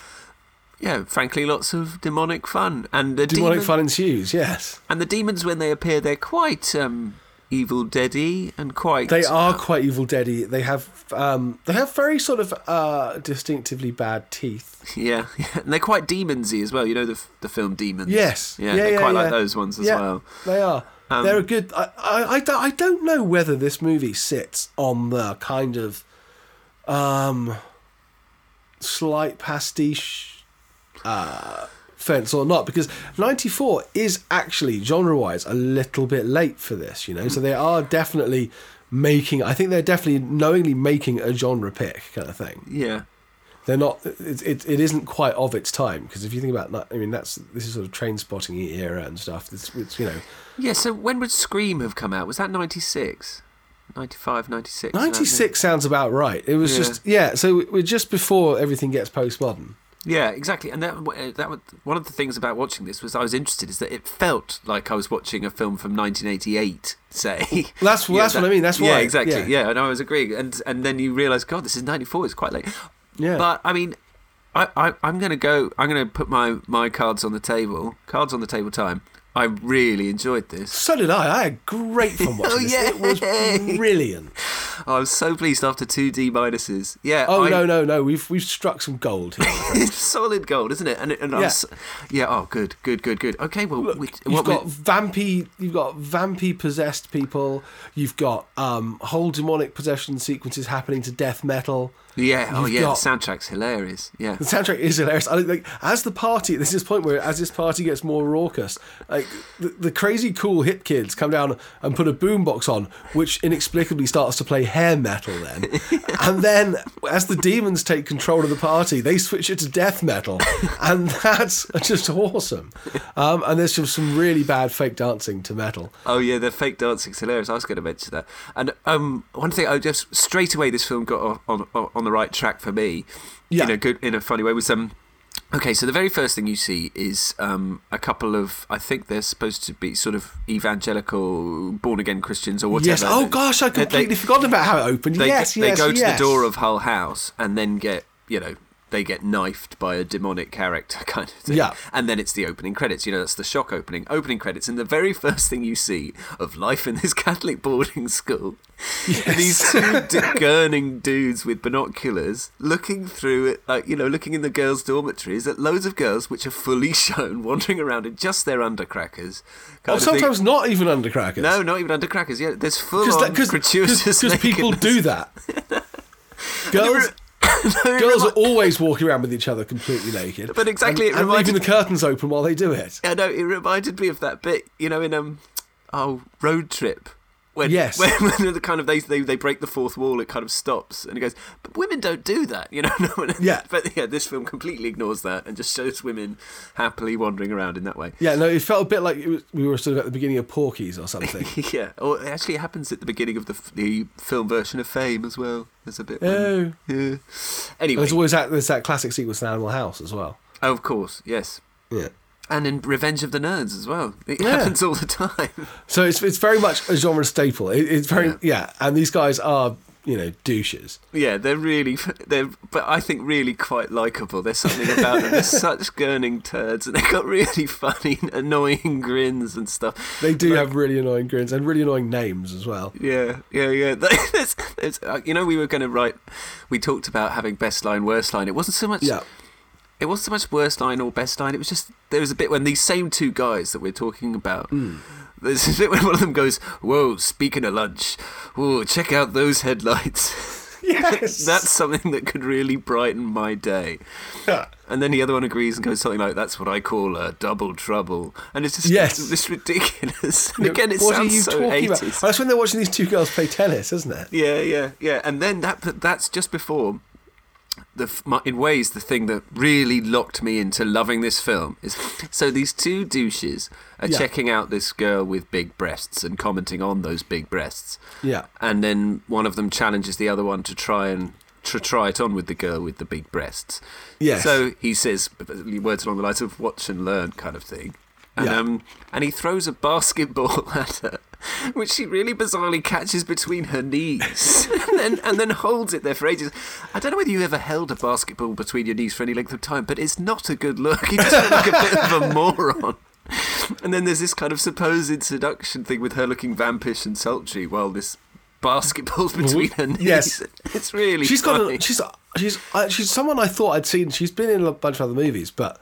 yeah, frankly, lots of demonic fun. And the Demonic demon- fun ensues. Yes. And the demons, when they appear, they're quite um, evil deady and quite. They are uh, quite evil deady. They have um, they have very sort of uh, distinctively bad teeth. yeah, yeah, and they're quite demonsy as well. You know the the film Demons. Yes, yeah, yeah, they yeah, quite like those ones as well. They are. Um, They're a good. I, I, I, don't, I don't know whether this movie sits on the kind of um, slight pastiche uh, fence or not because 94 is actually genre wise a little bit late for this you know so they are definitely making i think they're definitely knowingly making a genre pick kind of thing Yeah, they're not it, it, it isn't quite of its time because if you think about that i mean that's this is sort of Trainspotting era and stuff it's, it's you know yeah. So when would Scream have come out? Was that 96? 95, 96? around there? 96 sounds about right it was Yeah. just yeah so we're just before everything gets postmodern Yeah, exactly. And that eh, that was, one of the things about watching this was I was interested is that it felt like I was watching a film from 1988. Say That's- Yeah, that's what I mean, that's yeah, why, yeah. Exactly. Yeah, and I was agreeing, and and then you realise, God, this is 94. It's quite late. Yeah. But I mean, I, I I'm gonna go. I'm gonna put my my cards on the table. Cards on the table time. I really enjoyed this. so did i i had great fun watching Oh, this it was brilliant I was so pleased after two D minuses. Yeah. oh I- no no no we've we've struck some gold here It's solid gold, isn't it? And, and Yeah. s- yeah. Oh, good, good, good, good. Okay, well, Look, we, you've what we- got vampy, you've got vampy possessed people. You've got um, whole demonic possession sequences happening to death metal. Yeah, oh yeah, got- the soundtrack's hilarious. Yeah. The soundtrack is hilarious. I like as the party. This is point where as this party gets more raucous, like the, the crazy cool hip kids come down and put a boombox on, which inexplicably starts to play hair metal. Then, and then as the demons take control of the party, they switch it to death metal, and that's just awesome. Um, and there's just some really bad fake dancing to metal. Oh yeah, the fake dancing's hilarious. I was going to mention that. And um, one thing I just straight away this film got on on, on the right track for me. Yeah. In a good in a funny way was um Okay, so the very first thing you see is um, a couple of, I think they're supposed to be sort of evangelical, born again Christians or whatever. Yes. Oh They- gosh, I completely they- completely forgot about how it opened. they, yes, they yes, go to the door of Hull House and then get you know they get knifed by a demonic character kind of thing. Yeah. And then it's the opening credits. You know, that's the shock opening. Opening credits. And the very first thing you see of life in this Catholic boarding school are these two gurning dudes with binoculars looking through it, like, you know, looking in the girls' dormitories at loads of girls which are fully shown wandering around in just their undercrackers. Oh, of thing. sometimes not even undercrackers. No, not even undercrackers. Yeah, there's full because on gratuitous people do that. Girls, girls are always walking around with each other completely naked. But exactly, and, it and reminded- leaving the curtains open while they do it. I know it reminded me of that bit, you know, in um, oh, road trip. When, Yes. when, when the kind of they, they they break the fourth wall, it kind of stops, and it goes. But women don't do that, you know. No one, Yeah. But yeah, this film completely ignores that and just shows women happily wandering around in that way. Yeah, no, it felt a bit like it was, we were sort of at the beginning of Porky's or something. Yeah. Or actually, it happens at the beginning of the the film version of Fame as well. There's a bit. oh, yeah. Anyway, there's always that there's that classic sequence in Animal House as well. oh, of course, yes. Yeah. And in Revenge of the Nerds as well. It Yeah. happens all the time. So it's it's very much a genre staple. It, it's very Yeah. yeah. and these guys are you know douches. Yeah, they're really, they're, but I think really quite likable. There's something about them. They're such gurning turds, and they've got really funny, annoying grins and stuff. They do Like- have really annoying grins and really annoying names as well. Yeah, yeah, yeah. There's, there's, uh, you know, we were going to write. We talked about having best line, worst line. It wasn't so much. Yeah, It wasn't so much worst line or best line. It was just there was a bit when these same two guys that we're talking about. Hmm. There's a bit when one of them goes, "Whoa, speaking of lunch, whoa, check out those headlights." yes, That's something that could really brighten my day. And then the other one agrees and goes something like, "That's what I call a double trouble," and it's just Yes. it's, it's ridiculous. And again, it what sounds are you so talking eighties. about? That's when they're watching these two girls play tennis, isn't it? Yeah, yeah, yeah. And then that that's just before the my- in ways the thing that really locked me into loving this film is so these two douches are Yeah. checking out this girl with big breasts and commenting on those big breasts. Yeah. And then one of them challenges the other one to try and to try it on with the girl with the big breasts. Yes. So he says words along the lines of "watch and learn" kind of thing, and Yeah. um, and he throws a basketball at her, which she really bizarrely catches between her knees, and then and then holds it there for ages. I don't know whether you ever held a basketball between your knees for any length of time, but it's not a good look. You just look like a bit of a moron. And then there's this kind of supposed seduction thing with her looking vampish and sultry while this basketball's between her knees. Yes. It's really She's funny. got a, she's she's uh, she's someone I thought I'd seen. She's been in a bunch of other movies, but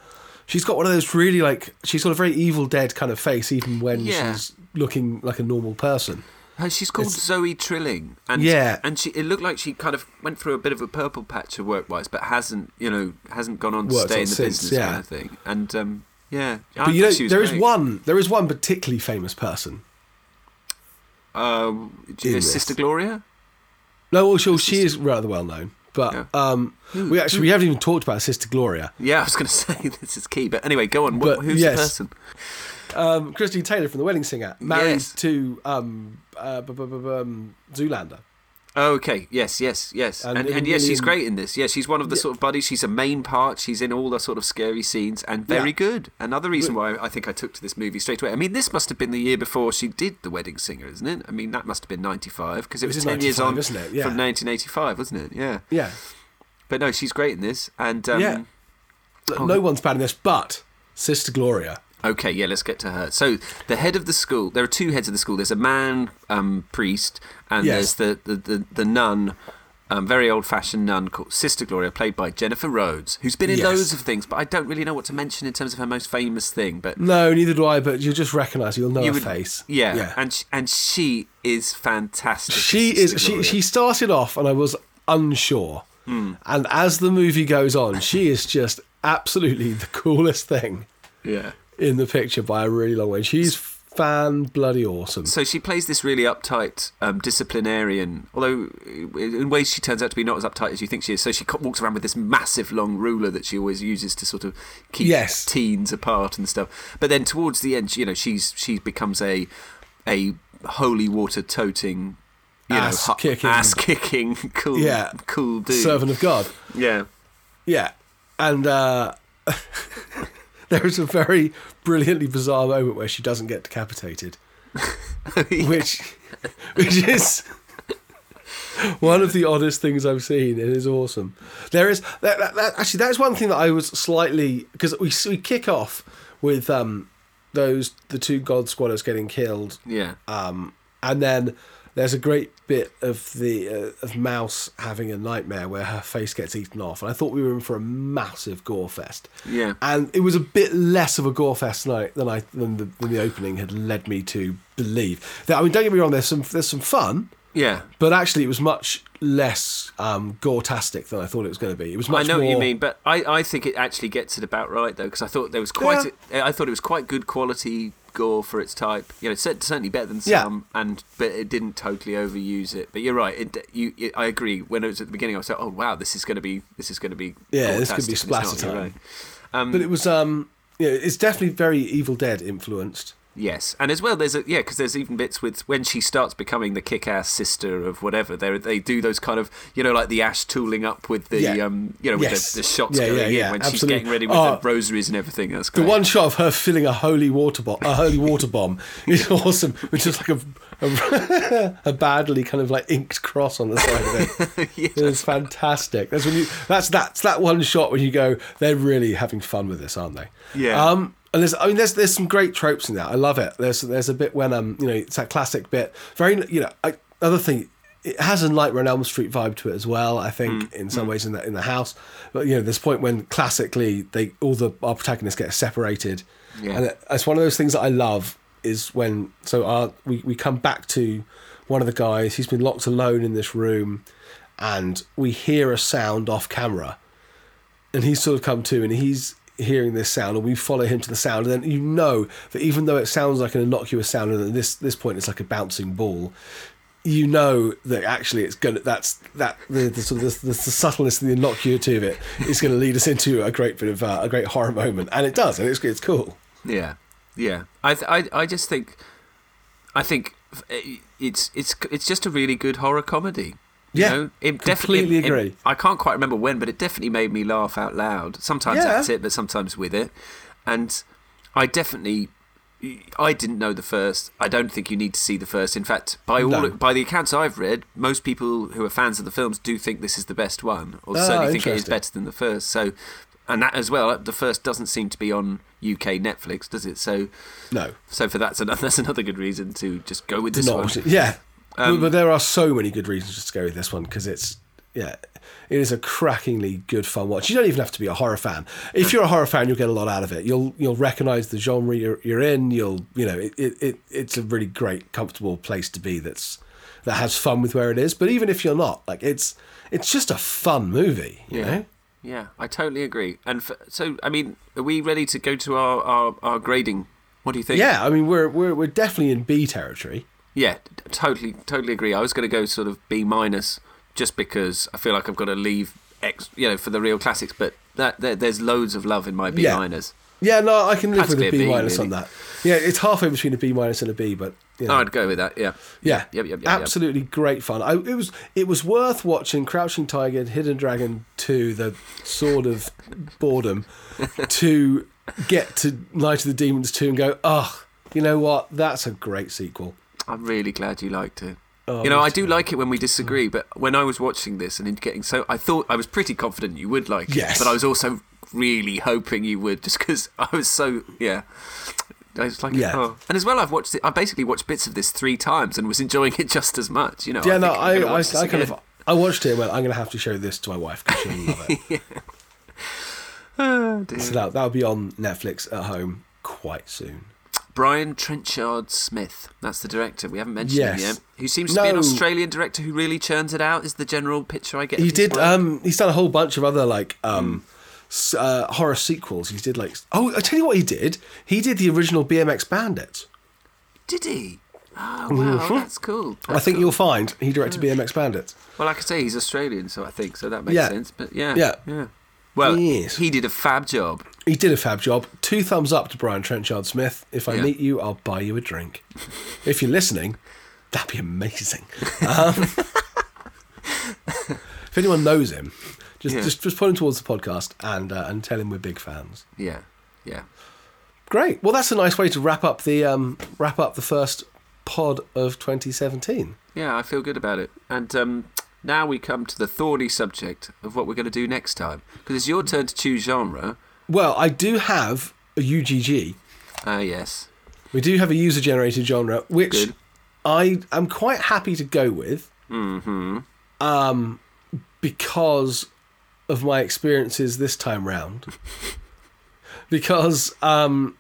she's got one of those really like she's got a very Evil Dead kind of face, even when Yeah. she's looking like a normal person. Uh, she's called Zoe Trilling, and Yeah. and she it looked like she kind of went through a bit of a purple patch of work wise, but hasn't you know hasn't gone on to stay on in the since, business yeah. kind of thing. And um, yeah, I But you know, thought she was there is one there is one particularly famous person. In this. Sister Gloria. No, well, she, she is rather well known, but Yeah. um, we actually we haven't even talked about Sister Gloria. Yeah, I was going to say this is key, but anyway, go on. But, who's yes. the person? Um, Christine Taylor from The Wedding Singer, married Yes. to um, uh, bu- bu- um, Zoolander. Oh, okay. Yes, yes, yes. And And, and, yes, she's great in this. Yeah, she's one of the sort of buddies. She's a main part. She's in all the sort of scary scenes and very Yeah. good. Another reason why I think I took to this movie straight away. I mean, this must have been the year before she did The Wedding Singer, isn't it? I mean, that must have been 95 because it It was 10 years on? Yeah. from 1985, wasn't it? Yeah. Yeah, But no, she's great in this. And um, yeah. No one's bad in this, but Sister Gloria. Okay, yeah, let's get to her. So the head of the school. There are two heads of the school. There's a man um, priest, and Yes. there's the the the, the nun. Um, very old-fashioned nun called Sister Gloria, played by Jennifer Rhodes, who's been in Yes. loads of things, but I don't really know what to mention in terms of her most famous thing. But No, neither do I. But you'll just recognise, you'll know you her would, face. yeah, yeah. and sh- and she is fantastic. she Sister is. She Gloria. she started off, and I was unsure. Hmm. And as the movie goes on, she is just absolutely the coolest thing yeah. In the picture by a really long way. She's fan bloody awesome. So she plays this really uptight um, disciplinarian, although in ways she turns out to be not as uptight as you think she is. So she walks around with this massive long ruler that she always uses to sort of keep Yes. teens apart and stuff. But then towards the end, you know, she's she becomes a a holy water toting, you Ass know, hu- kicking. ass kicking, cool, Yeah. cool dude. Servant of God. Yeah. Yeah, and uh, there is a very brilliantly bizarre moment where she doesn't get decapitated, which which is one of the oddest things I've seen. It is awesome. There is that, that, that actually that is one thing that I was slightly because we we kick off with um those the two God Squatters getting killed Yeah. um, and then there's a great bit of the uh, of Mouse having a nightmare where her face gets eaten off, and I thought we were in for a massive gore fest. Yeah. and it was a bit less of a gore fest tonight than I than the, than the opening had led me to believe. That- I mean, don't get me wrong. There's some there's some fun, yeah. but actually it was much less um, gore-tastic than I thought it was going to be. It was much I know what you mean, but I, I think it actually gets it about right though, because I thought there was quite. A, I thought it was quite good quality gore for its type. You know, certainly better than Yeah. some, and but it didn't totally overuse it. But you're right. It, you, it, I agree. When it was at the beginning, I was like, oh wow, this is going to be this is going to be Yeah, this could be gore-tastic, and it's splatter time. right. Um, But it was um, know, it's definitely very Evil Dead influenced. Yes, and as well, there's a yeah, because there's even bits with when she starts becoming the kick-ass sister of whatever. They they do those kind of you know like the Ash tooling up with the Yeah. um you know with Yes. the, the shots Yeah, going yeah, in yeah, when she's getting ready with Oh. the rosaries and everything. That's cool. The one shot of her filling a holy water bomb, a holy water bomb, is awesome. Which is like a, a, a badly kind of like inked cross on the side of it. It's fantastic. That's when you. That's that's that one shot when you go. They're really having fun with this, aren't they? Yeah. Um. And there's, I mean, there's there's some great tropes in that. I love it. There's there's a bit when um, you know, it's that classic bit. Very, you know, I, other thing. It has a Nightmare on Elm Street vibe to it as well. I think in some ways in the in the house, but you know, there's a point when classically they all the our protagonists get separated, Yeah. and it- it's one of those things that I love is when so our we we come back to one of the guys. He's been locked alone in this room, and we hear a sound off camera, and he's sort of come to, and he's hearing this sound, and we follow him to the sound, and then you know that even though it sounds like an innocuous sound, and at this this point it's like a bouncing ball, you know that actually it's gonna that's that the, the sort of the, the, subtleness and the innocuity of it is going to lead us into a great bit of uh, a great horror moment, and it does, and it's it's cool. Yeah, yeah. I, th- I, I just think, I think eh, it's it's it's just a really good horror comedy. Yeah, know? it completely it- agree. I can't quite remember when, but it definitely made me laugh out loud. Sometimes Yeah. that's it, but sometimes with it. And I definitely, I didn't know the first. I don't think you need to see the first. In fact, by all No. by the accounts I've read, most people who are fans of the films do think this is the best one, or Ah, certainly think it is better than the first. So, and that as well, the first doesn't seem to be on UK Netflix, does it? So. No, So for that's another that's another good reason to just go with this not one. Yeah, Um, but, but there are so many good reasons just to go with this one because it's yeah, it is a crackingly good fun watch. You don't even have to be a horror fan. If you're a horror fan, you'll get a lot out of it. You'll you'll recognize the genre you're, you're in. You'll you know it, it, it it's a really great comfortable place to be. That's that has fun with where it is. But even if you're not, like it's it's just a fun movie. You Yeah. know. Yeah, I totally agree. And for, so, I mean, are we ready to go to our, our, our grading? What do you think? Yeah, I mean we're we're we're definitely in B territory. Yeah, totally, totally agree. I was going to go sort of B minus, just because I feel like I've got to leave X, you know, for the real classics. But that there, there's loads of love in my B Yeah. minus. Yeah, no, I can live with a B B, minus on that. Yeah, it's halfway between a B minus and a B, but you know. I'd go with that. Yeah. Yeah, Yep. Yep. Yep. yep. absolutely great fun. I, it was it was worth watching Crouching Tiger, Hidden Dragon two, the Sword of Boredom, to get to Night of the Demons two and go, oh, you know what? That's a great sequel. I'm really glad you liked it. Oh, you know, I do like it when we disagree, but when I was watching this and getting so, I thought I was pretty confident you would like Yes. it, but I was also really hoping you would, just because I was so yeah. I was like, Yeah. oh. and as well, I've watched it. I basically watched bits of this three times and was enjoying it just as much. You know, Yeah, no, I'm I I, I kind of I watched it and went, I'm going to have to show this to my wife because she'll love it. Oh, so that that'll be on Netflix at home quite soon. Brian Trenchard Smith, that's the director. We haven't mentioned him yet. Who seems to be an Australian director who really churns it out. Is the general picture I get? He did. Um, he's done a whole bunch of other like um, s- uh, horror sequels. He did like. Oh, I tell you what he did. He did the original BMX Bandit. Did he? Oh wow, that's cool. I think cool. you'll find he directed BMX Bandit. Well, like I say, he's Australian, so I think so that makes Yeah. sense. But yeah, Yeah. yeah. Well, Yes. he did a fab job. He did a fab job. Two thumbs up to Brian Trenchard Smith. If I Yeah. meet you, I'll buy you a drink. if you're listening, that'd be amazing. Um, if anyone knows him, just Yeah. just just point him towards the podcast and uh, and tell him we're big fans. Yeah, yeah. Great. Well, that's a nice way to wrap up the um, wrap up the first pod of 2017. Yeah, I feel good about it. And um, now we come to the thorny subject of what we're going to do next time. Because it's your turn to choose genre. Well, I do have a UGG. Ah, yes. We do have a user generated genre, which Good. I am quite happy to go with. Mm-hmm. Um, because of my experiences this time round. because um,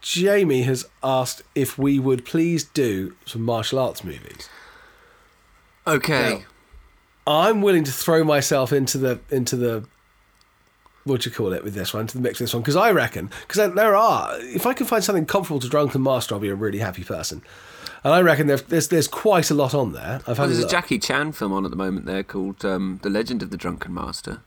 Jamie has asked if we would please do some martial arts movies. Okay. I'm willing to throw myself into the into the what do you call it with this one, to the mix with this one, because I reckon because there are if I can find something comparable to Drunken Master, I'll be a really happy person. And I reckon there's there's, there's quite a lot on there. I've Well, had a there's a look, Jackie Chan film on at the moment there called um, The Legend of the Drunken Master.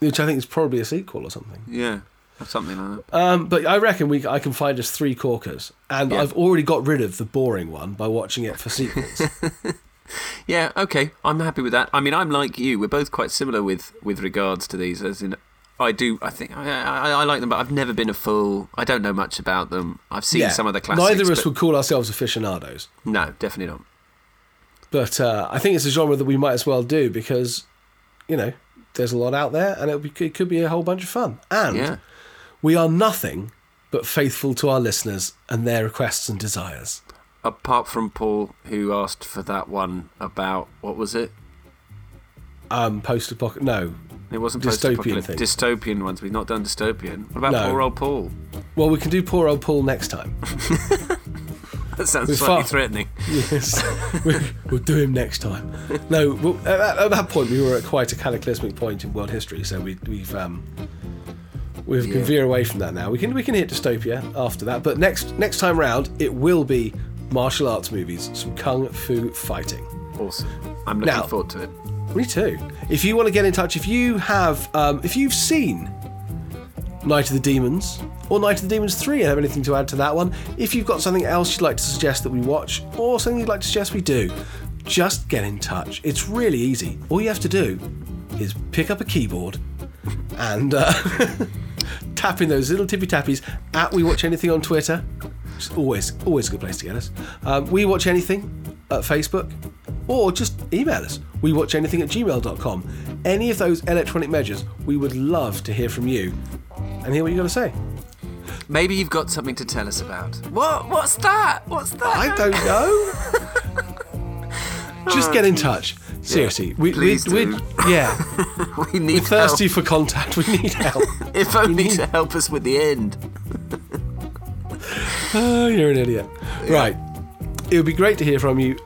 which I think is probably a sequel or something. Yeah. something like that. Um, but I reckon we I can find us three corkers, and Yeah. I've already got rid of the boring one by watching it for sequels. Yeah, okay, I'm happy with that. I mean, I'm like you. We're both quite similar with with regards to these. As in, I do. I think I, I, I like them, but I've never been a full. I don't know much about them. I've seen yeah, some of the classics. neither of us but- would call ourselves aficionados, No, definitely not. but uh, I think it's a genre that we might as well do because, you know, there's a lot out there, and it, be, it could be a whole bunch of fun. And Yeah. we are nothing but faithful to our listeners and their requests and desires. Apart from Paul, who asked for that one about what was it? Um, post apocalyptic. No. It wasn't Dystopian post-apocalyptic. thing. Dystopian ones. We've not done dystopian. What about No. poor old Paul? Well, we can do poor old Paul next time. That sounds We're slightly far- threatening. Yes, we, we'll do him next time. No, well, at, at that point we were at quite a cataclysmic point in world history, so we, we've um, we've Yeah. can veer away from that now. We can we can hit dystopia after that, but next next time round it will be martial arts movies, some kung fu fighting. Awesome. I'm looking Now- forward to it. Me too. If you want to get in touch, if you have, um, if you've seen Night of the Demons or Night of the Demons 3 and have anything to add to that one, if you've got something else you'd like to suggest that we watch or something you'd like to suggest we do, just get in touch. It's really easy. All you have to do is pick up a keyboard and uh, tap in those little tippy tappies at We Watch Anything on Twitter. Is always, always a good place to get us. Um, we Watch Anything at Facebook or just email us. We watch anything at gmail.com. Any of those electronic measures, we would love to hear from you and hear what you got to say. Maybe you've got something to tell us about. What? What's that? What's that? I don't know. just get in touch. Seriously, we, we, please we, do. yeah, we need we're thirsty for contact. We need help. help. If only to help us with the end. Oh, you're an idiot. Right. It would be great to hear from you.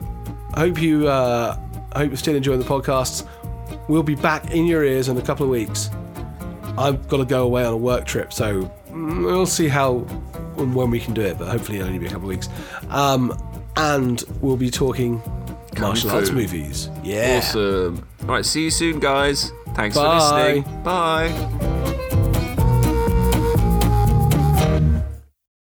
I hope you uh, I hope you're still enjoying the podcasts. We'll be back in your ears in a couple of weeks. I've got to go away on a work trip, so we'll see how and when we can do it, but hopefully it'll only be a couple of weeks. Um, and we'll be talking martial fu. arts movies. Yeah. Awesome. All right, see you soon, guys. Thanks Bye. for listening. Bye.